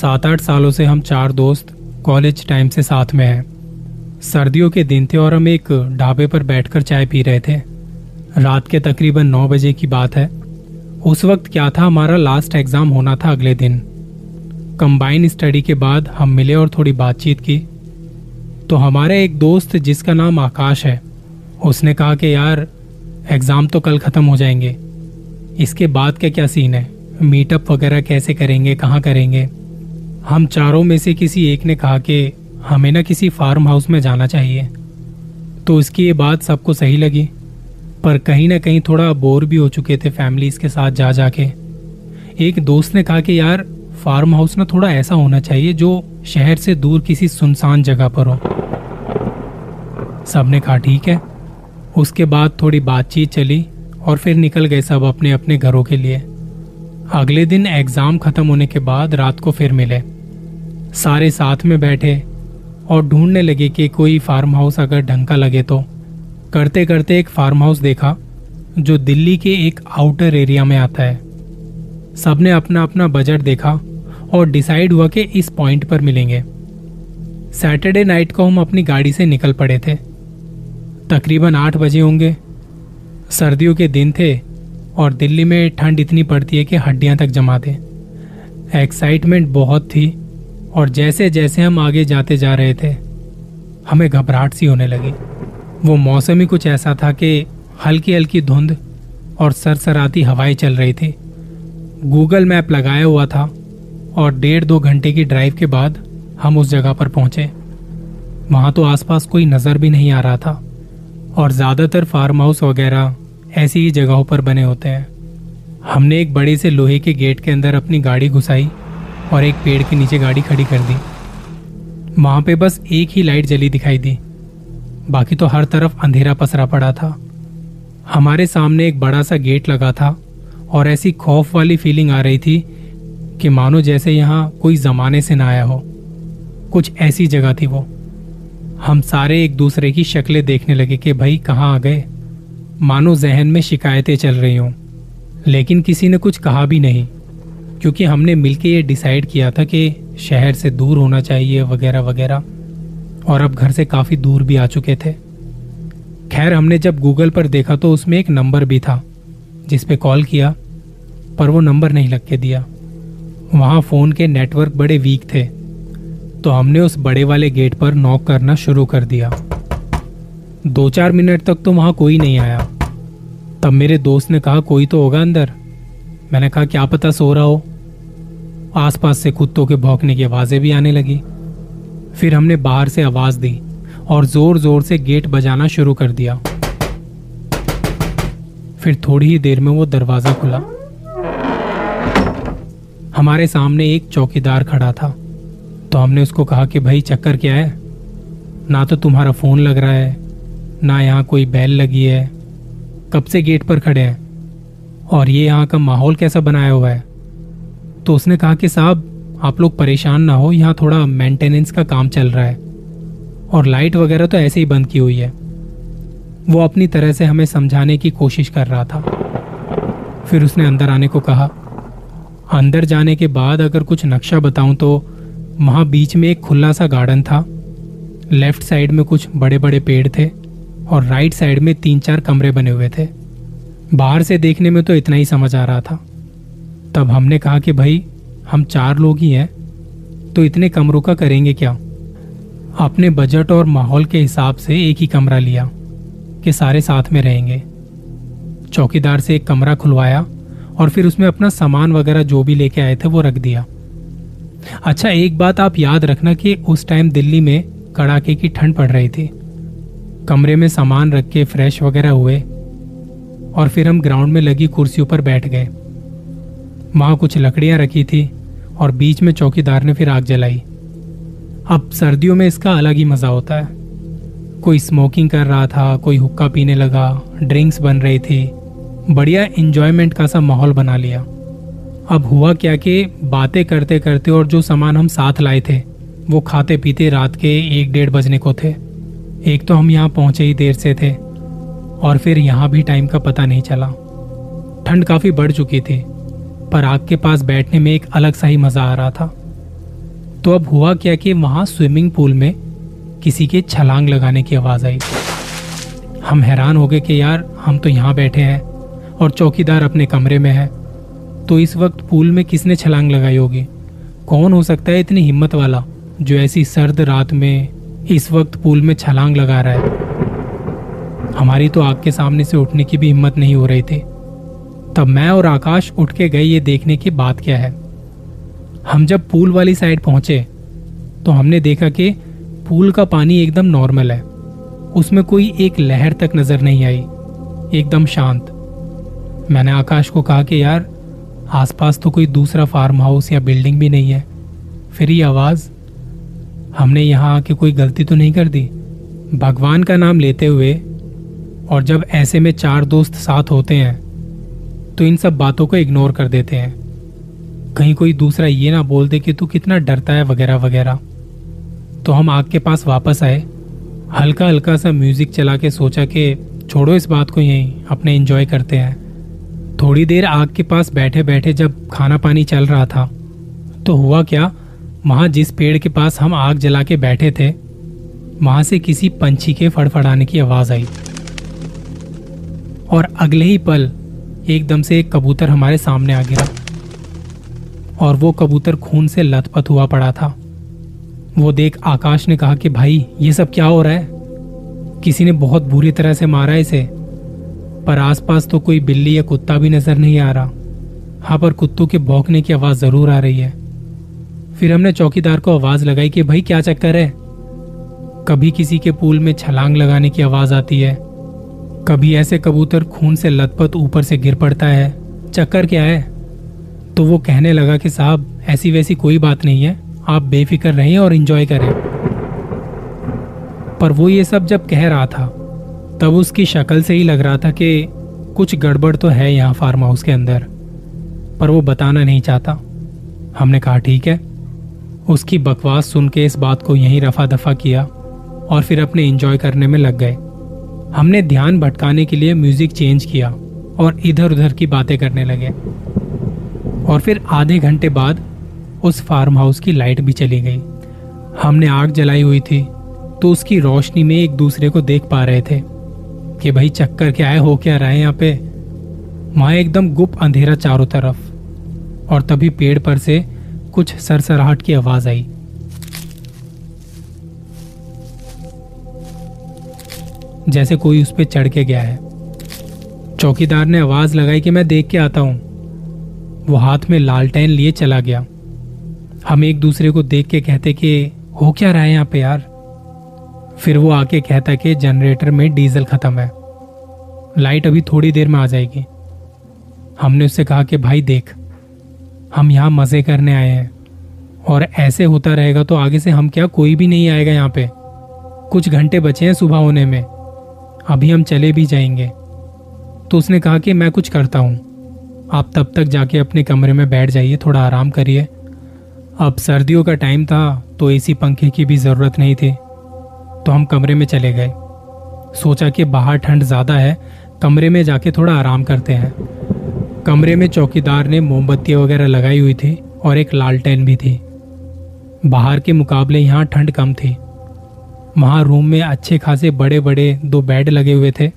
सात आठ सालों से हम चार दोस्त कॉलेज टाइम से साथ में हैं। सर्दियों के दिन थे और हम एक ढाबे पर बैठकर चाय पी रहे थे। रात के तकरीबन नौ बजे की बात है। उस वक्त क्या था, हमारा लास्ट एग्ज़ाम होना था अगले दिन। कंबाइन स्टडी के बाद हम मिले और थोड़ी बातचीत की। तो हमारे एक दोस्त, जिसका नाम आकाश है, उसने कहा कि यार एग्ज़ाम तो कल ख़त्म हो जाएँगे। इसके बाद का क्या सीन है? मीटअप वगैरह कैसे करेंगे? कहाँ करेंगे? हम चारों में से किसी एक ने कहा कि हमें ना किसी फार्म हाउस में जाना चाहिए। तो इसकी ये बात सबको सही लगी, पर कहीं ना कहीं थोड़ा बोर भी हो चुके थे फैमिलीज़ के साथ जा जाके। एक दोस्त ने कहा कि यार फार्म हाउस ना थोड़ा ऐसा होना चाहिए जो शहर से दूर किसी सुनसान जगह पर हो। सबने कहा, ठीक है। उसके बाद थोड़ी बातचीत चली और फिर निकल गए सब अपने अपने घरों के लिए। अगले दिन एग्ज़ाम खत्म होने के बाद रात को फिर मिले। सारे साथ में बैठे और ढूँढने लगे कि कोई फार्म हाउस अगर ढंग का लगे तो। करते करते एक फार्म हाउस देखा, जो दिल्ली के एक आउटर एरिया में आता है। सबने अपना अपना बजट देखा और डिसाइड हुआ कि इस पॉइंट पर मिलेंगे। सैटरडे नाइट को हम अपनी गाड़ी से निकल पड़े थे। तकरीबन आठ बजे होंगे। सर्दियों के दिन थे और दिल्ली में ठंड इतनी पड़ती है कि हड्डियाँ तक जमा थे। एक्साइटमेंट बहुत थी। और जैसे जैसे हम आगे जाते जा रहे थे, हमें घबराहट सी होने लगी। वो मौसम ही कुछ ऐसा था कि हल्की हल्की धुंध और सरसराती हवाएँ चल रही थी। गूगल मैप लगाया हुआ था और डेढ़ दो घंटे की ड्राइव के बाद हम उस जगह पर पहुँचे। वहाँ तो आसपास कोई नज़र भी नहीं आ रहा था और ज़्यादातर फार्म हाउस वगैरह ऐसी ही जगहों पर बने होते हैं। हमने एक बड़े से लोहे के गेट के अंदर अपनी गाड़ी घुसाई और एक पेड़ के नीचे गाड़ी खड़ी कर दी। वहाँ पे बस एक ही लाइट जली दिखाई दी। बाकी तो हर तरफ़ अंधेरा पसरा पड़ा था। हमारे सामने एक बड़ा सा गेट लगा था और ऐसी खौफ वाली फीलिंग आ रही थी कि मानो जैसे यहाँ कोई जमाने से ना आया हो। कुछ ऐसी जगह थी वो। हम सारे एक दूसरे की शक्लें देखने लगे कि भाई कहाँ आ गए। मानो जहन में शिकायतें चल रही हों, लेकिन किसी ने कुछ कहा भी नहीं। क्योंकि हमने मिलके ये डिसाइड किया था कि शहर से दूर होना चाहिए वगैरह वगैरह, और अब घर से काफ़ी दूर भी आ चुके थे। खैर, हमने जब गूगल पर देखा तो उसमें एक नंबर भी था, जिस पे कॉल किया, पर वो नंबर नहीं लग के दिया। वहाँ फ़ोन के नेटवर्क बड़े वीक थे तो हमने उस बड़े वाले गेट पर नॉक करना शुरू कर दिया। दो चार मिनट तक तो वहाँ कोई नहीं आया। तब मेरे दोस्त ने कहा, कोई तो होगा अंदर? मैंने कहा, क्या पता सो रहा हो? आसपास से कुत्तों के भौंकने की आवाज़ें भी आने लगी। फिर हमने बाहर से आवाज़ दी और ज़ोर ज़ोर से गेट बजाना शुरू कर दिया। फिर थोड़ी ही देर में वो दरवाज़ा खुला। हमारे सामने एक चौकीदार खड़ा था। तो हमने उसको कहा कि, भाई, चक्कर क्या है? ना तो तुम्हारा फ़ोन लग रहा है, ना यहाँ कोई बैल लगी है। कब से गेट पर खड़े हैं? और ये यहाँ का माहौल कैसा बनाया हुआ है? तो उसने कहा कि साहब, आप लोग परेशान ना हो, यहाँ थोड़ा मेंटेनेंस का काम चल रहा है। और लाइट वगैरह तो ऐसे ही बंद की हुई है। वो अपनी तरह से हमें समझाने की कोशिश कर रहा था। फिर उसने अंदर आने को कहा, अंदर जाने के बाद अगर कुछ नक्शा बताऊँ तो वहाँ बीच में एक खुला सा गार्डन था। लेफ़्ट साइड में कुछ बड़े बड़े पेड़ थे और राइट साइड में तीन चार कमरे बने हुए थे। बाहर से देखने में तो इतना ही समझ आ रहा था। तब हमने कहा कि भाई, हम चार लोग ही हैं तो इतने कमरों का करेंगे क्या? अपने बजट और माहौल के हिसाब से एक ही कमरा लिया कि सारे साथ में रहेंगे। चौकीदार से एक कमरा खुलवाया और फिर उसमें अपना सामान वगैरह जो भी लेके आए थे वो रख दिया। अच्छा एक बात आप याद रखना कि उस टाइम दिल्ली में कड़ाके की ठंड पड़ रही थी। कमरे में सामान रख के फ्रेश वगैरह हुए और फिर हम ग्राउंड में लगी कुर्सियों पर बैठ गए। वहाँ कुछ लकड़ियाँ रखी थी और बीच में चौकीदार ने फिर आग जलाई। अब सर्दियों में इसका अलग ही मज़ा होता है। कोई स्मोकिंग कर रहा था, कोई हुक्का पीने लगा ड्रिंक्स बन रही थी, बढ़िया इंजॉयमेंट का सा माहौल बना लिया। अब हुआ क्या कि बातें करते करते और जो सामान हम साथ लाए थे, वो खाते पीते रात के एक डेढ़ बजने को थे। एक तो हम यहाँ पहुँचे ही देर से थे, और फिर यहाँ भी टाइम का पता नहीं चला। ठंड काफ़ी बढ़ चुकी थी पर आग के पास बैठने में एक अलग सा ही मज़ा आ रहा था। तो अब हुआ क्या कि वहाँ स्विमिंग पूल में किसी के छलांग लगाने की आवाज़ आई। हम हैरान हो गए कि यार, हम तो यहाँ बैठे हैं और चौकीदार अपने कमरे में है। तो इस वक्त पूल में किसने छलांग लगाई होगी? कौन हो सकता है इतनी हिम्मत वाला जो ऐसी सर्द रात में इस वक्त पूल में छलांग लगा रहा है? हमारी तो आग के सामने से उठने की भी हिम्मत नहीं हो रही थी। तब मैं और आकाश उठ के गए ये देखने की बात क्या है। हम जब पूल वाली साइड पहुँचे तो हमने देखा कि पूल का पानी एकदम नॉर्मल है। उसमें कोई एक लहर तक नज़र नहीं आई, एकदम शांत। मैंने आकाश को कहा कि यार, आसपास तो कोई दूसरा फार्म हाउस या बिल्डिंग भी नहीं है। फिर ये आवाज़, हमने यहाँ आके कोई गलती तो नहीं कर दी? भगवान का नाम लेते हुए, और जब ऐसे में चार दोस्त साथ होते हैं तो इन सब बातों को इग्नोर कर देते हैं। कहीं कोई दूसरा ये ना बोल दे कि तू कितना डरता है वगैरह वगैरह। तो हम आग के पास वापस आए। हल्का हल्का सा म्यूज़िक चला के सोचा कि छोड़ो इस बात को यहीं, अपने एंजॉय करते हैं। थोड़ी देर आग के पास बैठे बैठे जब खाना पानी चल रहा था तो हुआ क्या? वहाँ जिस पेड़ के पास हम आग जला के बैठे थे, वहाँ से किसी पंछी के फड़फड़ाने की आवाज़ आई। और अगले ही पल एकदम से एक कबूतर हमारे सामने आ गिरा और वो कबूतर खून से लथपथ हुआ पड़ा था। वो देख आकाश ने कहा कि भाई, ये सब क्या हो रहा है? किसी ने बहुत बुरी तरह से मारा इसे, पर आसपास तो कोई बिल्ली या कुत्ता भी नज़र नहीं आ रहा। हाँ पर कुत्तों के भौंकने की आवाज़ ज़रूर आ रही है। फिर हमने चौकीदार को आवाज़ लगाई कि भाई, क्या चक्कर है? कभी किसी के पूल में छलांग लगाने की आवाज़ आती है कभी ऐसे कबूतर खून से लथपथ ऊपर से गिर पड़ता है, चक्कर क्या है? तो वो कहने लगा कि साहब, ऐसी वैसी कोई बात नहीं है, आप बेफिक्र रहें और इंजॉय करें। पर वो ये सब जब कह रहा था, तब उसकी शक्ल से ही लग रहा था कि कुछ गड़बड़ तो है यहाँ फार्म हाउस के अंदर, पर वो बताना नहीं चाहता। हमने कहा, ठीक है। उसकी बकवास सुन के इस बात को यहीं रफा दफ़ा किया और फिर अपने इंजॉय करने में लग गए। हमने ध्यान भटकाने के लिए म्यूज़िक चेंज किया और इधर उधर की बातें करने लगे। और फिर आधे घंटे बाद उस फार्म हाउस की लाइट भी चली गई। हमने आग जलाई हुई थी तो उसकी रोशनी में एक दूसरे को देख पा रहे थे कि भाई चक्कर क्या है, हो क्या रहा है यहाँ पे? वहाँ एकदम गुप अंधेरा चारों तरफ़। और तभी पेड़ पर से कुछ सरसराहट की आवाज़ आई। जैसे कोई उस पर चढ़ के गया है। चौकीदार ने आवाज़ लगाई कि मैं देख के आता हूँ। वो हाथ में लालटेन लिए चला गया। हम एक दूसरे को देख के कहते कि, हो क्या रहा है यहाँ पे यार? फिर वो आके कहता कि, जनरेटर में डीजल खत्म है। लाइट अभी थोड़ी देर में आ जाएगी। हमने उससे कहा कि, भाई देख, हम यहाँ मज़े करने आए हैं और ऐसे होता रहेगा तो आगे से हम क्या कोई भी नहीं आएगा यहाँ पे। कुछ घंटे बचे हैं सुबह होने में। अभी हम चले भी जाएँगे। तो उसने कहा कि मैं कुछ करता हूँ। आप तब तक जाके अपने कमरे में बैठ जाइए, थोड़ा आराम करिए। अब सर्दियों का टाइम था तो एसी पंखे की भी ज़रूरत नहीं थी। तो हम कमरे में चले गए। सोचा कि बाहर ठंड ज़्यादा है, कमरे में जाके थोड़ा आराम करते हैं। कमरे में चौकीदार ने मोमबत्तियाँ वगैरह लगाई हुई थी और एक लालटेन भी थी। बाहर के मुकाबले यहाँ ठंड कम थी। वहाँ रूम में अच्छे खासे बड़े बड़े दो बेड लगे हुए थे।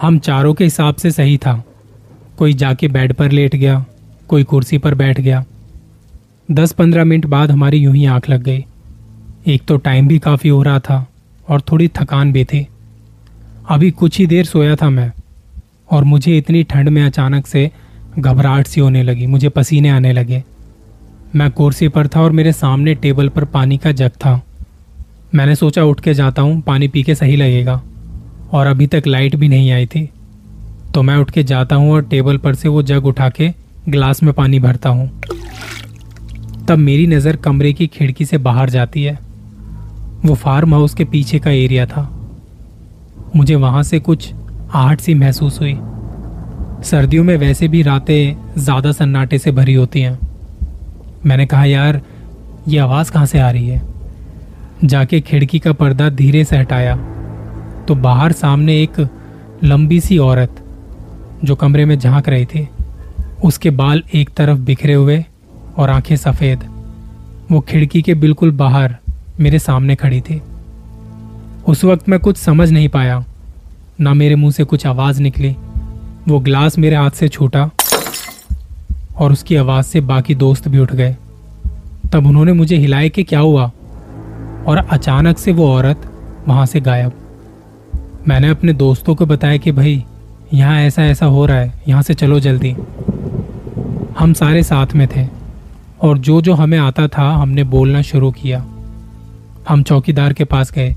हम चारों के हिसाब से सही था। कोई जाके बेड पर लेट गया, कोई कुर्सी पर बैठ गया। दस पंद्रह मिनट बाद हमारी यूँ ही आँख लग गई। एक तो टाइम भी काफ़ी हो रहा था और थोड़ी थकान भी थी। अभी कुछ ही देर सोया था मैं और मुझे इतनी ठंड में अचानक से घबराहट सी होने लगी, मुझे पसीने आने लगे। मैं कुर्सी पर था और मेरे सामने टेबल पर पानी का जग था। मैंने सोचा उठ के जाता हूँ, पानी पी के सही लगेगा। और अभी तक लाइट भी नहीं आई थी। तो मैं उठ के जाता हूँ और टेबल पर से वो जग उठा के ग्लास में पानी भरता हूँ। तब मेरी नज़र कमरे की खिड़की से बाहर जाती है। वो फार्म हाउस के पीछे का एरिया था। मुझे वहाँ से कुछ आहट सी महसूस हुई। सर्दियों में वैसे भी रातें ज़्यादा सन्नाटे से भरी होती हैं। मैंने कहा, यार, ये आवाज़ कहाँ से आ रही है? जाके खिड़की का पर्दा धीरे से हटाया तो बाहर सामने एक लंबी सी औरत, जो कमरे में झाँक रही थी। उसके बाल एक तरफ़ बिखरे हुए और आँखें सफ़ेद। वो खिड़की के बिल्कुल बाहर मेरे सामने खड़ी थी। उस वक्त मैं कुछ समझ नहीं पाया। ना मेरे मुँह से कुछ आवाज़ निकली। वो ग्लास मेरे हाथ से छूटा और उसकी आवाज़ से बाकी दोस्त भी उठ गए। तब उन्होंने मुझे हिलाए कि क्या हुआ? और अचानक से वो औरत वहाँ से गायब। मैंने अपने दोस्तों को बताया कि भाई, यहाँ ऐसा ऐसा हो रहा है, यहाँ से चलो जल्दी। हम सारे साथ में थे और जो जो हमें आता था, हमने बोलना शुरू किया। हम चौकीदार के पास गए।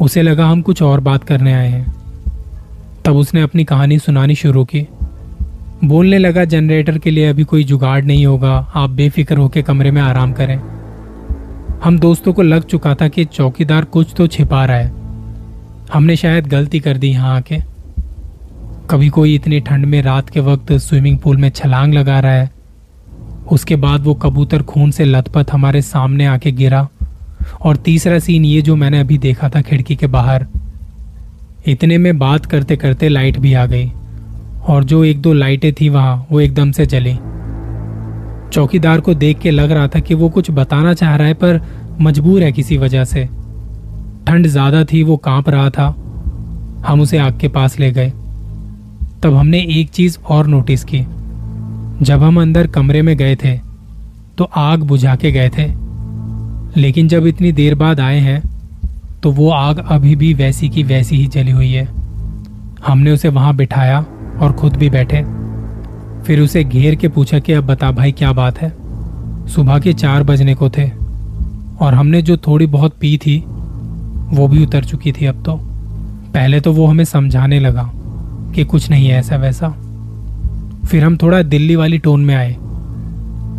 उसे लगा हम कुछ और बात करने आए हैं। तब उसने अपनी कहानी सुनानी शुरू की। बोलने लगा, जनरेटर के लिए अभी कोई जुगाड़ नहीं होगा, आप बेफिक्र होकर कमरे में आराम करें। हम दोस्तों को लग चुका था कि चौकीदार कुछ तो छिपा रहा है। हमने शायद गलती कर दी यहाँ आके। कभी कोई इतनी ठंड में रात के वक्त स्विमिंग पूल में छलांग लगा रहा है। उसके बाद वो कबूतर खून से लथपथ हमारे सामने आके गिरा। और तीसरा सीन ये जो मैंने अभी देखा था खिड़की के बाहर। इतने में बात करते करते लाइट भी आ गई। और जो एक दो लाइटें थी वहाँ, वो एकदम से जली। चौकीदार को देख के लग रहा था कि वो कुछ बताना चाह रहा है, पर मजबूर है किसी वजह से। ठंड ज़्यादा थी, वो काँप रहा था। हम उसे आग के पास ले गए। तब हमने एक चीज़ और नोटिस की। जब हम अंदर कमरे में गए थे तो आग बुझा के गए थे। लेकिन जब इतनी देर बाद आए हैं तो वो आग अभी भी वैसी की वैसी ही जली हुई है। हमने उसे वहाँ बिठाया और खुद भी बैठे। फिर उसे घेर के पूछा कि, अब बता भाई, क्या बात है? सुबह के चार बजने को थे, और हमने जो थोड़ी बहुत पी थी, वो भी उतर चुकी थी अब तो। पहले तो वो हमें समझाने लगा कि कुछ नहीं है ऐसा वैसा। फिर हम थोड़ा दिल्ली वाली टोन में आए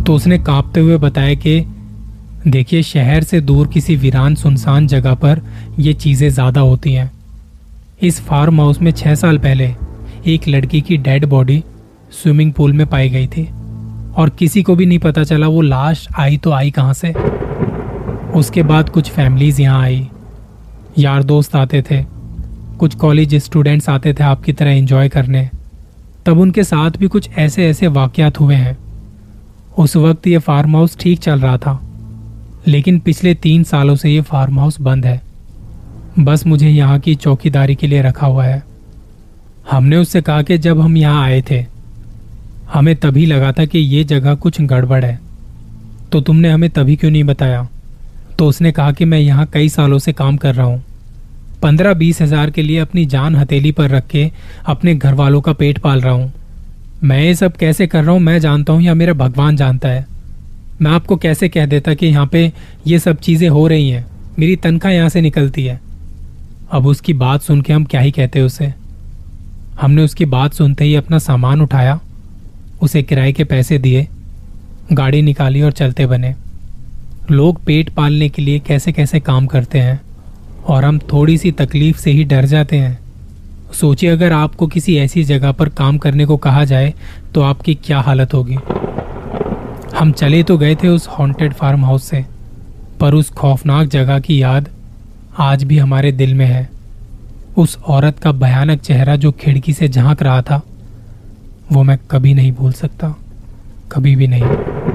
तो उसने कांपते हुए बताया कि, देखिए, शहर से दूर किसी वीरान सुनसान जगह पर ये चीज़ें ज़्यादा होती हैं। इस फार्म हाउस में छह साल पहले एक लड़की की डेड बॉडी स्विमिंग पूल में पाई गई थी। और किसी को भी नहीं पता चला वो लाश आई तो आई कहाँ से। उसके बाद कुछ फैमिलीज़ यहाँ आई। यार दोस्त आते थे। कुछ कॉलेज स्टूडेंट्स आते थे आपकी तरह एंजॉय करने। तब उनके साथ भी कुछ ऐसे ऐसे वाकयात हुए हैं। उस वक्त ये फार्म हाउस ठीक चल रहा था। लेकिन पिछले तीन सालों से ये फार्म हाउस बंद है। बस मुझे यहाँ की चौकीदारी के लिए रखा हुआ है। हमने उससे कहा कि जब हम यहाँ आए थे हमें तभी लगा था कि ये जगह कुछ गड़बड़ है। तो तुमने हमें तभी क्यों नहीं बताया? तो उसने कहा कि मैं यहाँ कई सालों से काम कर रहा हूँ। पंद्रह बीस हज़ार के लिए अपनी जान हथेली पर रख के अपने घर वालों का पेट पाल रहा हूँ। मैं ये सब कैसे कर रहा हूँ, मैं जानता हूँ या मेरा भगवान जानता है। मैं आपको कैसे कह देता कि यहाँ पे ये सब चीज़ें हो रही हैं, मेरी तनख्वाह यहाँ से निकलती है। अब उसकी बात सुन के हम क्या ही कहते उसे? हमने उसकी बात सुनते ही अपना सामान उठाया उसे किराए के पैसे दिए, गाड़ी निकाली और चलते बने। लोग पेट पालने के लिए कैसे कैसे काम करते हैं और हम थोड़ी सी तकलीफ़ से ही डर जाते हैं। सोचिए, अगर आपको किसी ऐसी जगह पर काम करने को कहा जाए तो आपकी क्या हालत होगी? हम चले तो गए थे उस हॉन्टेड फार्म हाउस से, पर उस खौफनाक जगह की याद आज भी हमारे दिल में है। उस औरत का भयानक चेहरा जो खिड़की से झाँक रहा था वो मैं कभी नहीं भूल सकता कभी भी नहीं।